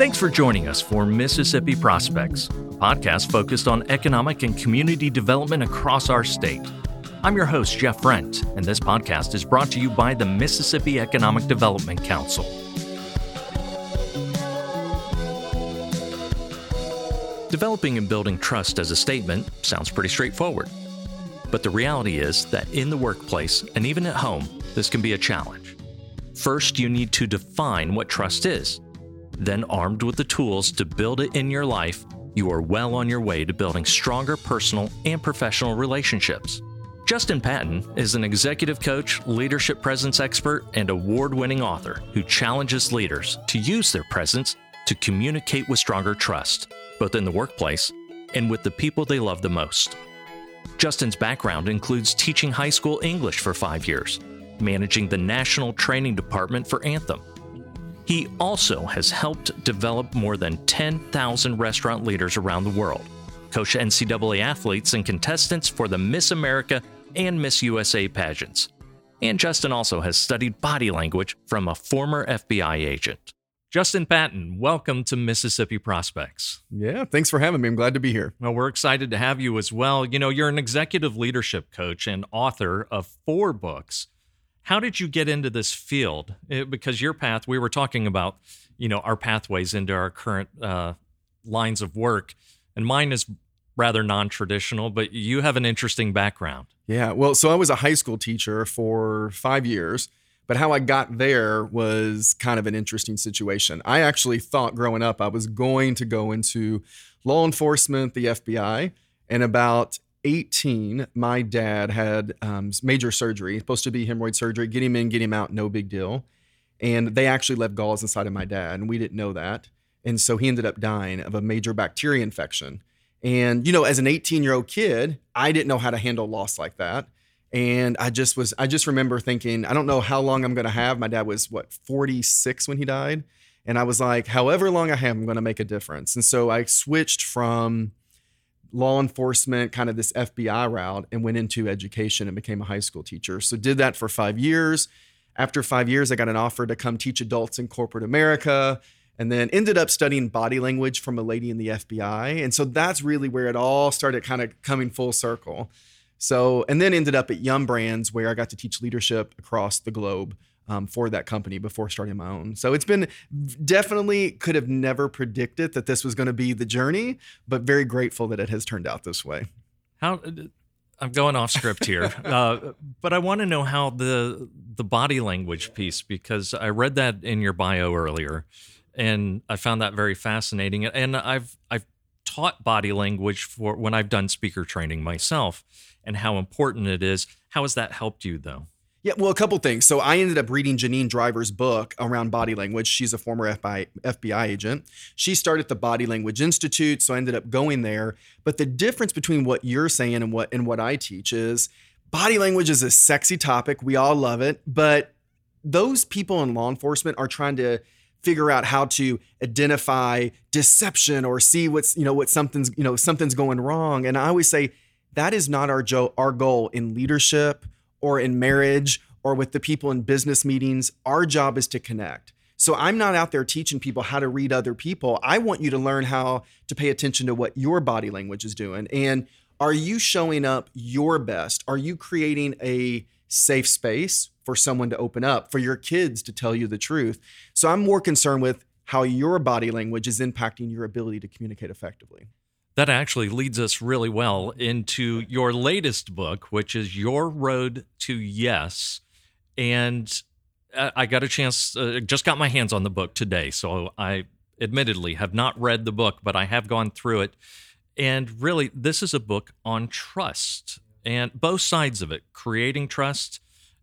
Thanks for joining us for Mississippi Prospects, a podcast focused on economic and community development across our state. I'm your host, Jeff Brent, and this podcast is brought to you by the Mississippi Economic Development Council. Developing and building trust as a statement sounds pretty straightforward. But the reality is that in the workplace and even at home, this can be a challenge. First, you need to define what trust is. Then, armed with the tools to build it in your life, you are well on your way to building stronger personal and professional relationships. Justin Patton is an executive coach, leadership presence expert, and award winning author who challenges leaders to use their presence to communicate with stronger trust, both in the workplace and with the people they love the most. Justin's background includes teaching high school English for five years, managing the National Training Department for Anthem, he also has helped develop more than 10,000 restaurant leaders around the world, coach NCAA athletes and contestants for the Miss America and Miss USA pageants. And Justin also has studied body language from a former FBI agent. Justin Patton, welcome to Mississippi Prospects. Yeah, thanks for having me. I'm glad to be here. Well, we're excited to have you as well. You know, you're an executive leadership coach and author of four books how did you get into this field? It, eh, because your path, we were talking about, you know, our pathways into our current uh, lines of work, and mine is rather non-traditional, but you have an interesting background. Yeah, well, so I was a high school teacher for five years, but how I got there was kind of an interesting situation. I actually thought growing up I was going to go into law enforcement, the FBI, and about 18, my dad had um, major surgery, supposed to be hemorrhoid surgery, get him in, get him out, no big deal. And they actually left galls inside of my dad, and we didn't know that. And so he ended up dying of a major bacteria infection. And, you know, as an 18 year old kid, I didn't know how to handle loss like that. And I just was, I just remember thinking, I don't know how long I'm going to have. My dad was, what, 46 when he died. And I was like, however long I have, I'm going to make a difference. And so I switched from, law enforcement, kind of this FBI route, and went into education and became a high school teacher. So did that for five years. After five years, I got an offer to come teach adults in corporate America, and then ended up studying body language from a lady in the FBI. And so that's really where it all started kind of coming full circle. So, and then ended up at Yum Brands, where I got to teach leadership across the globe um, for that company before starting my own. So it's been definitely could have never predicted that this was going to be the journey, but very grateful that it has turned out this way. How uh, I'm going off script here, uh, but I want to know how the the body language piece because I read that in your bio earlier, and I found that very fascinating. And I've I've taught body language for when I've done speaker training myself, and how important it is. How has that helped you though? Yeah, well, a couple things. So I ended up reading Janine Driver's book around body language. She's a former FBI, FBI agent. She started the Body Language Institute, so I ended up going there. But the difference between what you're saying and what and what I teach is body language is a sexy topic. We all love it, but those people in law enforcement are trying to figure out how to identify deception or see what's you know what something's you know something's going wrong. And I always say that is not our jo- our goal in leadership or in marriage or with the people in business meetings. Our job is to connect. So I'm not out there teaching people how to read other people. I want you to learn how to pay attention to what your body language is doing. And are you showing up your best? Are you creating a safe space for someone to open up, for your kids to tell you the truth? So I'm more concerned with how your body language is impacting your ability to communicate effectively that actually leads us really well into your latest book, which is Your Road to Yes. And I got a chance, uh, just got my hands on the book today. So I admittedly have not read the book, but I have gone through it. And really, this is a book on trust and both sides of it creating trust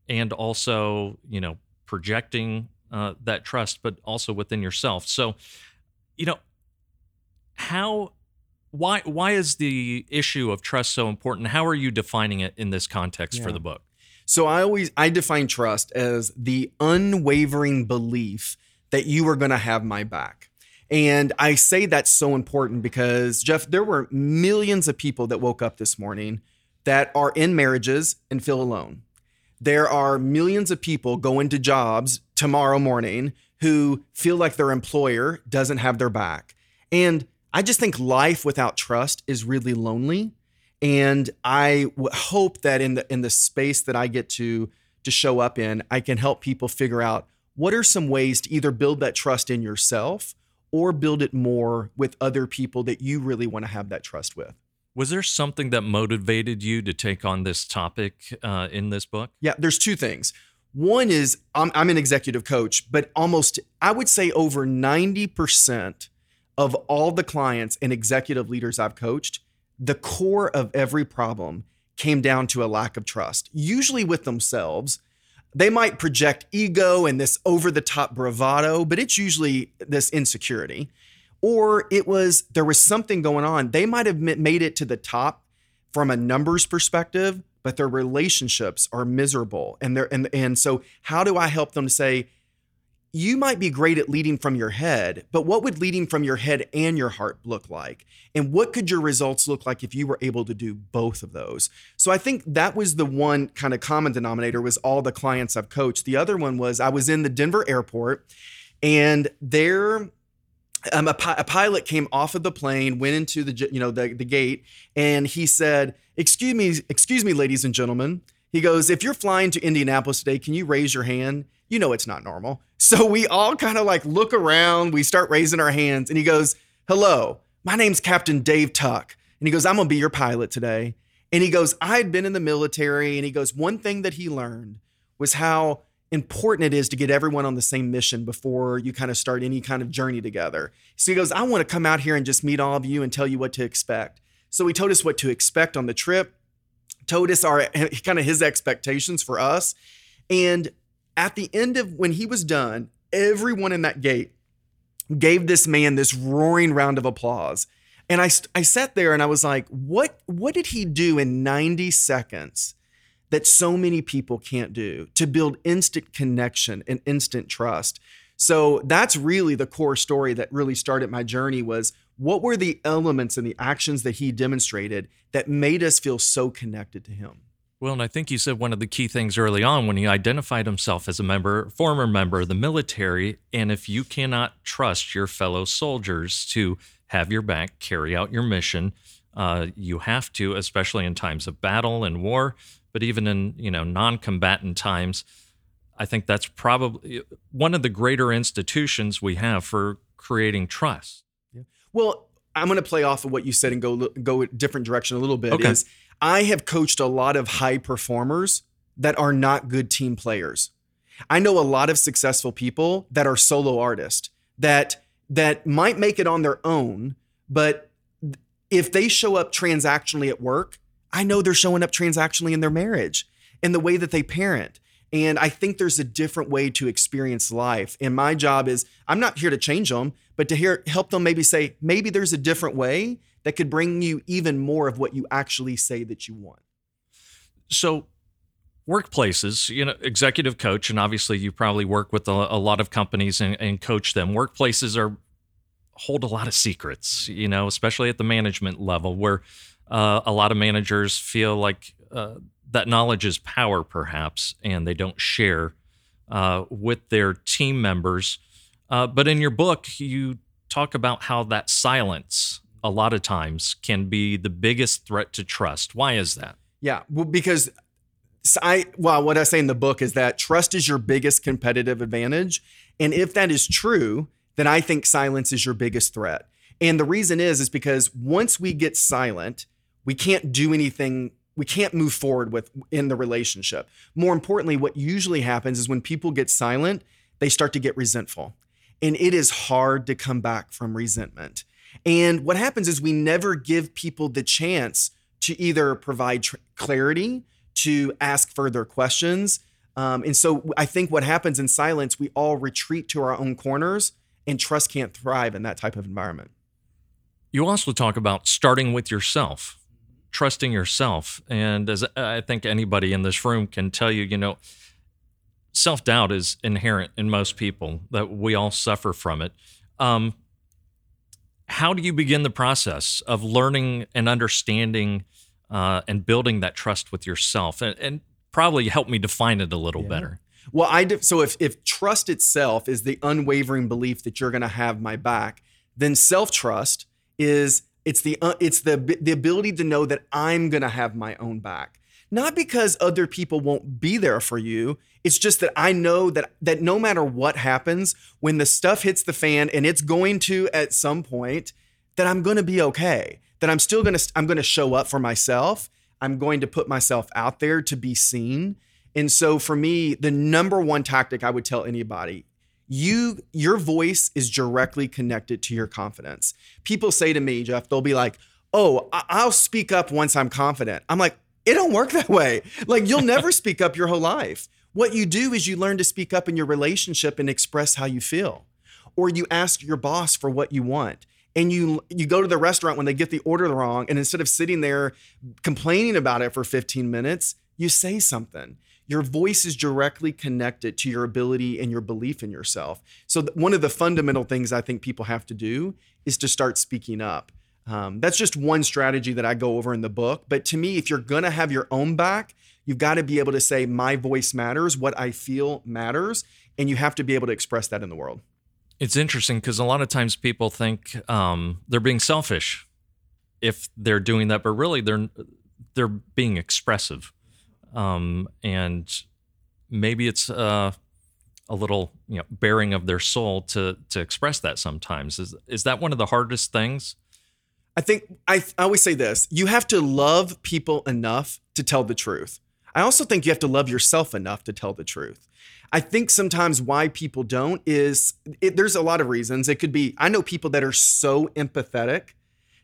and also, you know, projecting uh, that trust, but also within yourself. So, you know, how why why is the issue of trust so important? How are you defining it in this context yeah. for the book? So I always I define trust as the unwavering belief that you are going to have my back. And I say that's so important because, Jeff, there were millions of people that woke up this morning that are in marriages and feel alone. There are millions of people going to jobs tomorrow morning who feel like their employer doesn't have their back. And I just think life without trust is really lonely. And I w- hope that in the in the space that I get to to show up in, I can help people figure out what are some ways to either build that trust in yourself or build it more with other people that you really want to have that trust with. Was there something that motivated you to take on this topic uh, in this book? Yeah, there's two things. One is I'm, I'm an executive coach, but almost, I would say over 90% of all the clients and executive leaders I've coached, the core of every problem came down to a lack of trust, usually with themselves. They might project ego and this over the top bravado, but it's usually this insecurity. Or it was there was something going on. They might have made it to the top from a numbers perspective, but their relationships are miserable. And they're and and so how do I help them to say, you might be great at leading from your head, but what would leading from your head and your heart look like? And what could your results look like if you were able to do both of those? So I think that was the one kind of common denominator was all the clients I've coached. The other one was I was in the Denver airport and there um, a, a, pilot came off of the plane, went into the you know the, the gate, and he said, "Excuse me, excuse me, ladies and gentlemen." He goes, "If you're flying to Indianapolis today, can you raise your hand?" You know it's not normal. So we all kind of like look around, we start raising our hands, and he goes, "Hello, my name's Captain Dave Tuck," and he goes, "I'm gonna be your pilot today." And he goes, "I had been in the military," and he goes, "One thing that he learned was how." Important it is to get everyone on the same mission before you kind of start any kind of journey together. So he goes, I want to come out here and just meet all of you and tell you what to expect. So he told us what to expect on the trip, told us our eh, kind of his expectations for us. And at the end of when he was done, everyone in that gate gave this man this roaring round of applause. And I, I sat there and I was like, what, what did he do in 90 seconds that so many people can't do to build instant connection and instant trust. So that's really the core story that really started my journey was what were the elements and the actions that he demonstrated that made us feel so connected to him? Well, and I think you said one of the key things early on when he identified himself as a member, former member of the military. And if you cannot trust your fellow soldiers to have your back, carry out your mission, uh, you have to, especially in times of battle and war but even in you know non-combatant times, I think that's probably one of the greater institutions we have for creating trust. Yeah. Well, I'm going to play off of what you said and go go a different direction a little bit. Okay. Is I have coached a lot of high performers that are not good team players. I know a lot of successful people that are solo artists that that might make it on their own, but if they show up transactionally at work, I know they're showing up transactionally in their marriage and the way that they parent. And I think there's a different way to experience life. And my job is I'm not here to change them, but to hear help them maybe say, maybe there's a different way that could bring you even more of what you actually say that you want. So workplaces, you know, executive coach, and obviously you probably work with a, a lot of companies and, and coach them. Workplaces are hold a lot of secrets, you know, especially at the management level where uh, a lot of managers feel like uh, that knowledge is power, perhaps, and they don't share uh, with their team members. Uh, but in your book, you talk about how that silence, a lot of times, can be the biggest threat to trust. Why is that? Yeah, well, because I well, what I say in the book is that trust is your biggest competitive advantage, and if that is true, then I think silence is your biggest threat. And the reason is is because once we get silent, we can't do anything we can't move forward with in the relationship. More importantly, what usually happens is when people get silent, they start to get resentful. And it is hard to come back from resentment. And what happens is we never give people the chance to either provide tr- clarity, to ask further questions. Um, and so I think what happens in silence, we all retreat to our own corners, and trust can't thrive in that type of environment. You also talk about starting with yourself trusting yourself. And as I think anybody in this room can tell you, you know, self doubt is inherent in most people, that we all suffer from it. Um, how do you begin the process of learning and understanding uh, and building that trust with yourself? And, and, probably help me define it a little yeah. better. Well, I do, so if if trust itself is the unwavering belief that you're going to have my back, then self trust is it's the uh, it's the the ability to know that I'm going to have my own back. Not because other people won't be there for you. It's just that I know that that no matter what happens, when the stuff hits the fan and it's going to at some point, that I'm going to be okay. That I'm still going to I'm going to show up for myself I'm going to put myself out there to be seen. And so for me, the number one tactic I would tell anybody, you your voice is directly connected to your confidence. People say to me, Jeff, they'll be like, "Oh, I'll speak up once I'm confident." I'm like, "It don't work that way. Like you'll never speak up your whole life. What you do is you learn to speak up in your relationship and express how you feel. Or you ask your boss for what you want and you you go to the restaurant when they get the order wrong and instead of sitting there complaining about it for 15 minutes you say something. Your voice is directly connected to your ability and your belief in yourself. So one of the fundamental things i think people have to do is to start speaking up. Um, that's just one strategy that i go over in the book but to me if you're going to have your own back you've got to be able to say my voice matters what i feel matters and you have to be able to express that in the world. It's interesting because a lot of times people think um, they're being selfish if they're doing that, but really they're they're being expressive, um, and maybe it's uh, a little you know bearing of their soul to to express that. Sometimes is is that one of the hardest things? I think I, I always say this: you have to love people enough to tell the truth. I also think you have to love yourself enough to tell the truth. I think sometimes why people don't is it, there's a lot of reasons. It could be I know people that are so empathetic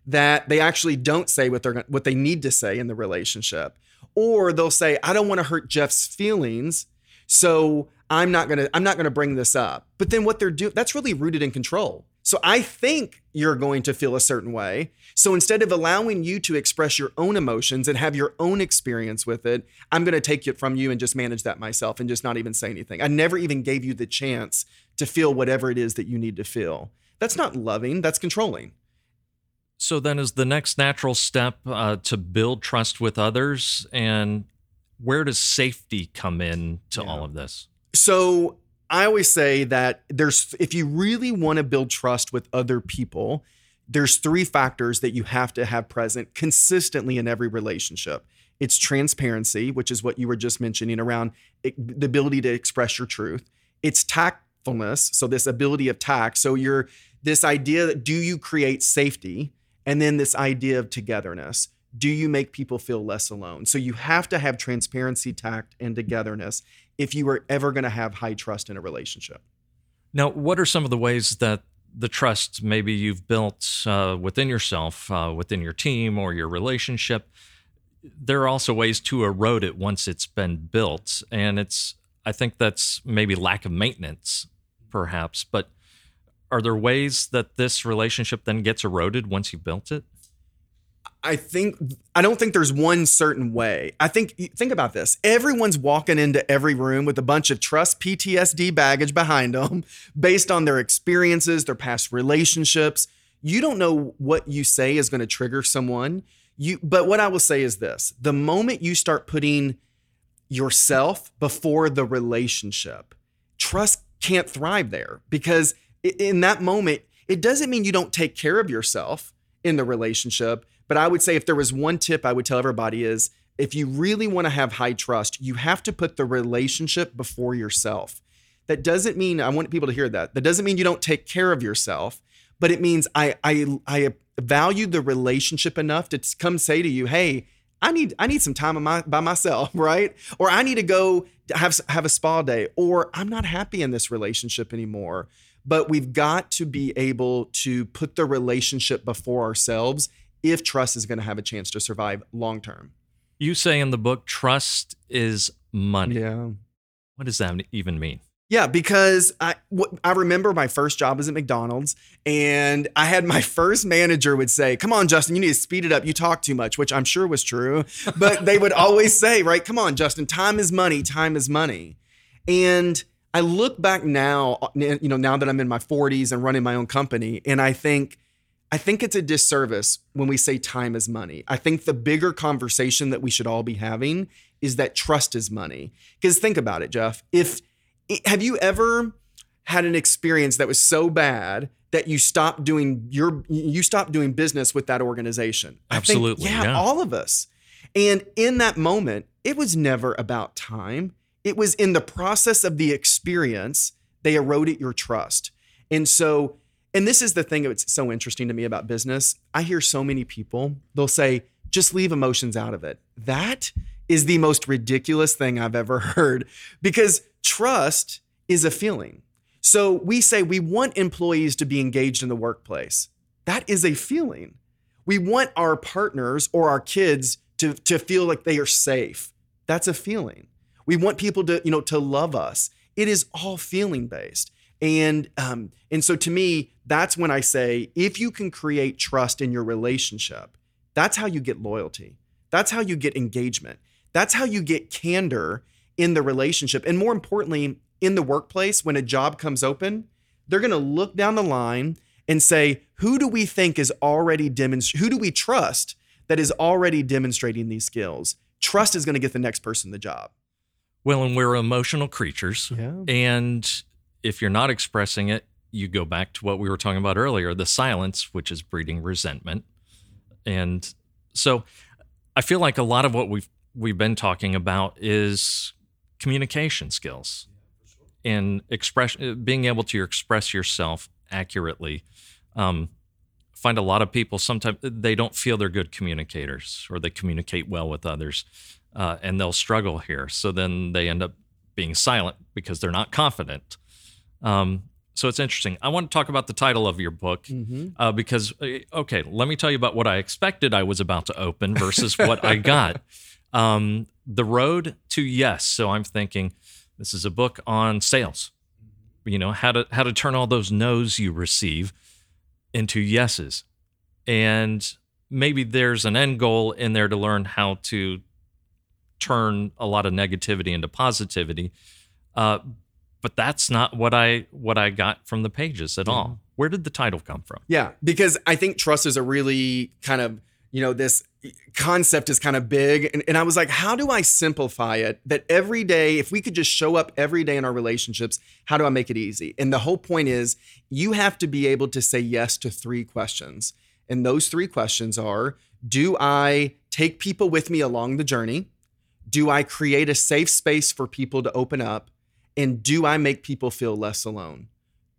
that they actually don't say what they're what they need to say in the relationship, or they'll say I don't want to hurt Jeff's feelings, so I'm not gonna I'm not gonna bring this up. But then what they're doing that's really rooted in control. So I think you're going to feel a certain way. So instead of allowing you to express your own emotions and have your own experience with it, I'm going to take it from you and just manage that myself and just not even say anything. I never even gave you the chance to feel whatever it is that you need to feel. That's not loving, that's controlling. So then is the next natural step uh, to build trust with others and where does safety come in to yeah. all of this? So I always say that there's if you really want to build trust with other people, there's three factors that you have to have present consistently in every relationship. It's transparency, which is what you were just mentioning around it, the ability to express your truth. It's tactfulness, so this ability of tact. So you're this idea that do you create safety, and then this idea of togetherness. Do you make people feel less alone? So you have to have transparency, tact, and togetherness if you are ever going to have high trust in a relationship. Now, what are some of the ways that the trust maybe you've built uh, within yourself, uh, within your team, or your relationship? There are also ways to erode it once it's been built. And it's, I think that's maybe lack of maintenance, perhaps. But are there ways that this relationship then gets eroded once you've built it? I think I don't think there's one certain way. I think think about this. Everyone's walking into every room with a bunch of trust PTSD baggage behind them based on their experiences, their past relationships. You don't know what you say is going to trigger someone. You but what I will say is this. The moment you start putting yourself before the relationship, trust can't thrive there because in that moment it doesn't mean you don't take care of yourself in the relationship but I would say if there was one tip I would tell everybody is if you really want to have high trust, you have to put the relationship before yourself. That doesn't mean I want people to hear that. That doesn't mean you don't take care of yourself, but it means I I I value the relationship enough to come say to you, "Hey, I need I need some time my, by myself, right? Or I need to go have have a spa day, or I'm not happy in this relationship anymore." But we've got to be able to put the relationship before ourselves if trust is going to have a chance to survive long term. You say in the book, trust is money. Yeah. What does that even mean? Yeah, because I I remember my first job was at McDonald's, and I had my first manager would say, "Come on, Justin, you need to speed it up. You talk too much," which I'm sure was true. But they would always say, "Right, come on, Justin. Time is money. Time is money." And I look back now, uh, you know, now that I'm in my 40s and running my own company, and I think I think it's a disservice when we say time is money. I think the bigger conversation that we should all be having is that trust is money. Because think about it, Jeff. If have you ever had an experience that was so bad that you stopped doing your you stopped doing business with that organization? Absolutely. Think, yeah, yeah, all of us. And in that moment, it was never about time. It was in the process of the experience they eroded your trust. And so and this is the thing that's so interesting to me about business. I hear so many people, they'll say, just leave emotions out of it. That is the most ridiculous thing I've ever heard because trust is a feeling. So we say we want employees to be engaged in the workplace. That is a feeling. We want our partners or our kids to, to feel like they are safe. That's a feeling. We want people to, you know, to love us. It is all feeling based. And um, and so to me, that's when I say if you can create trust in your relationship, that's how you get loyalty. That's how you get engagement. That's how you get candor in the relationship. And more importantly, in the workplace, when a job comes open, they're going to look down the line and say, who do we think is already demonstrating, who do we trust that is already demonstrating these skills? Trust is going to get the next person the job. Well, and we're emotional creatures. Yeah. And if you're not expressing it, you go back to what we were talking about earlier the silence, which is breeding resentment. And so I feel like a lot of what we've we've been talking about is communication skills and express being able to express yourself accurately. Um, find a lot of people sometimes they don't feel they're good communicators or they communicate well with others, uh, and they'll struggle here. So then they end up being silent because they're not confident. Um, so it's interesting. I want to talk about the title of your book Mm-hmm. uh, because, uh, okay, let me tell you about what I expected I was about to open versus what I got. Um, the Road to Yes. So I'm thinking this is a book on sales. You know how to how to turn all those no's you receive into yeses, and maybe there's an end goal in there to learn how to turn a lot of negativity into positivity. Uh, but that's not what I what I got from the pages at all. Where did the title come from? Yeah, because I think trust is a really kind of, you know, this concept is kind of big. And, and I was like, how do I simplify it that every day, if we could just show up every day in our relationships, how do I make it easy? And the whole point is you have to be able to say yes to three questions. And those three questions are Do I take people with me along the journey? Do I create a safe space for people to open up? And do I make people feel less alone?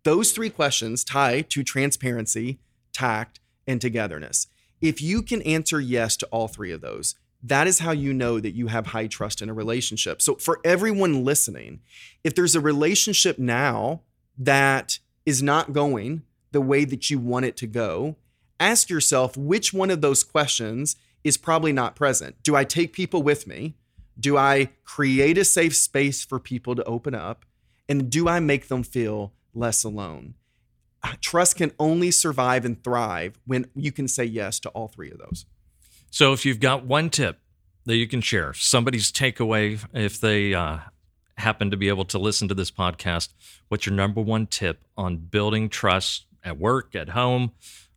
Those three questions tie to transparency, tact, and togetherness. If you can answer yes to all three of those, that is how you know that you have high trust in a relationship. So, for everyone listening, if there's a relationship now that is not going the way that you want it to go, ask yourself which one of those questions is probably not present. Do I take people with me? Do I create a safe space for people to open up? And do I make them feel less alone? Trust can only survive and thrive when you can say yes to all three of those. So if you've got one tip that you can share, somebody's takeaway, if they uh, happen to be able to listen to this podcast, what's your number one tip on building trust at work, at home,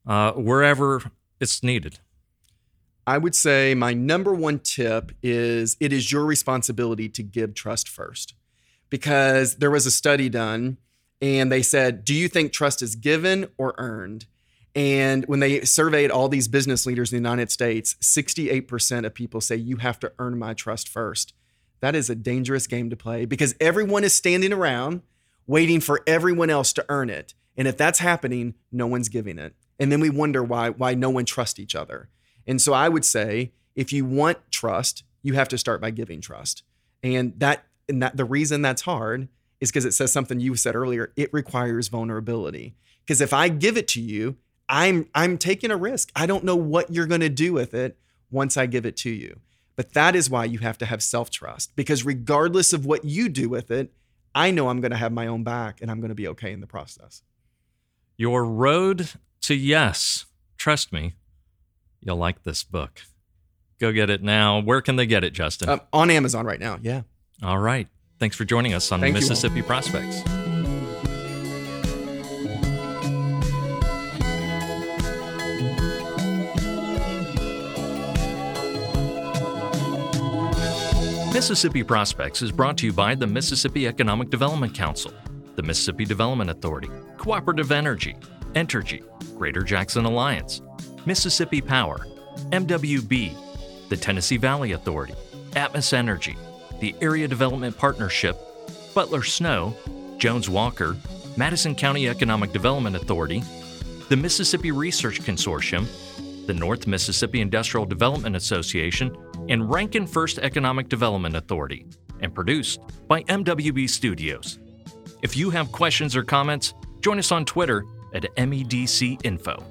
uh, wherever it's needed? I would say my number one tip is it is your responsibility to give trust first. Because there was a study done and they said, Do you think trust is given or earned? And when they surveyed all these business leaders in the United States, 68% of people say, You have to earn my trust first. That is a dangerous game to play because everyone is standing around waiting for everyone else to earn it. And if that's happening, no one's giving it. And then we wonder why, why no one trusts each other. And so I would say if you want trust, you have to start by giving trust. And that and that the reason that's hard is because it says something you said earlier, it requires vulnerability. Because if I give it to you, I'm I'm taking a risk. I don't know what you're going to do with it once I give it to you. But that is why you have to have self-trust because regardless of what you do with it, I know I'm going to have my own back and I'm going to be okay in the process. Your road to yes. Trust me, You'll like this book. Go get it now. Where can they get it, Justin? Uh, on Amazon right now. Yeah. All right. Thanks for joining us on Thank Mississippi. Prospects. Mississippi Prospects is brought to you by the Mississippi Economic Development Council, the Mississippi Development Authority, Cooperative Energy, Entergy, Greater Jackson Alliance, Mississippi Power, MWB, the Tennessee Valley Authority, Atmos Energy, the Area Development Partnership, Butler Snow, Jones Walker, Madison County Economic Development Authority, the Mississippi Research Consortium, the North Mississippi Industrial Development Association, and Rankin First Economic Development Authority, and produced by MWB Studios. If you have questions or comments, join us on Twitter at MEDC Info.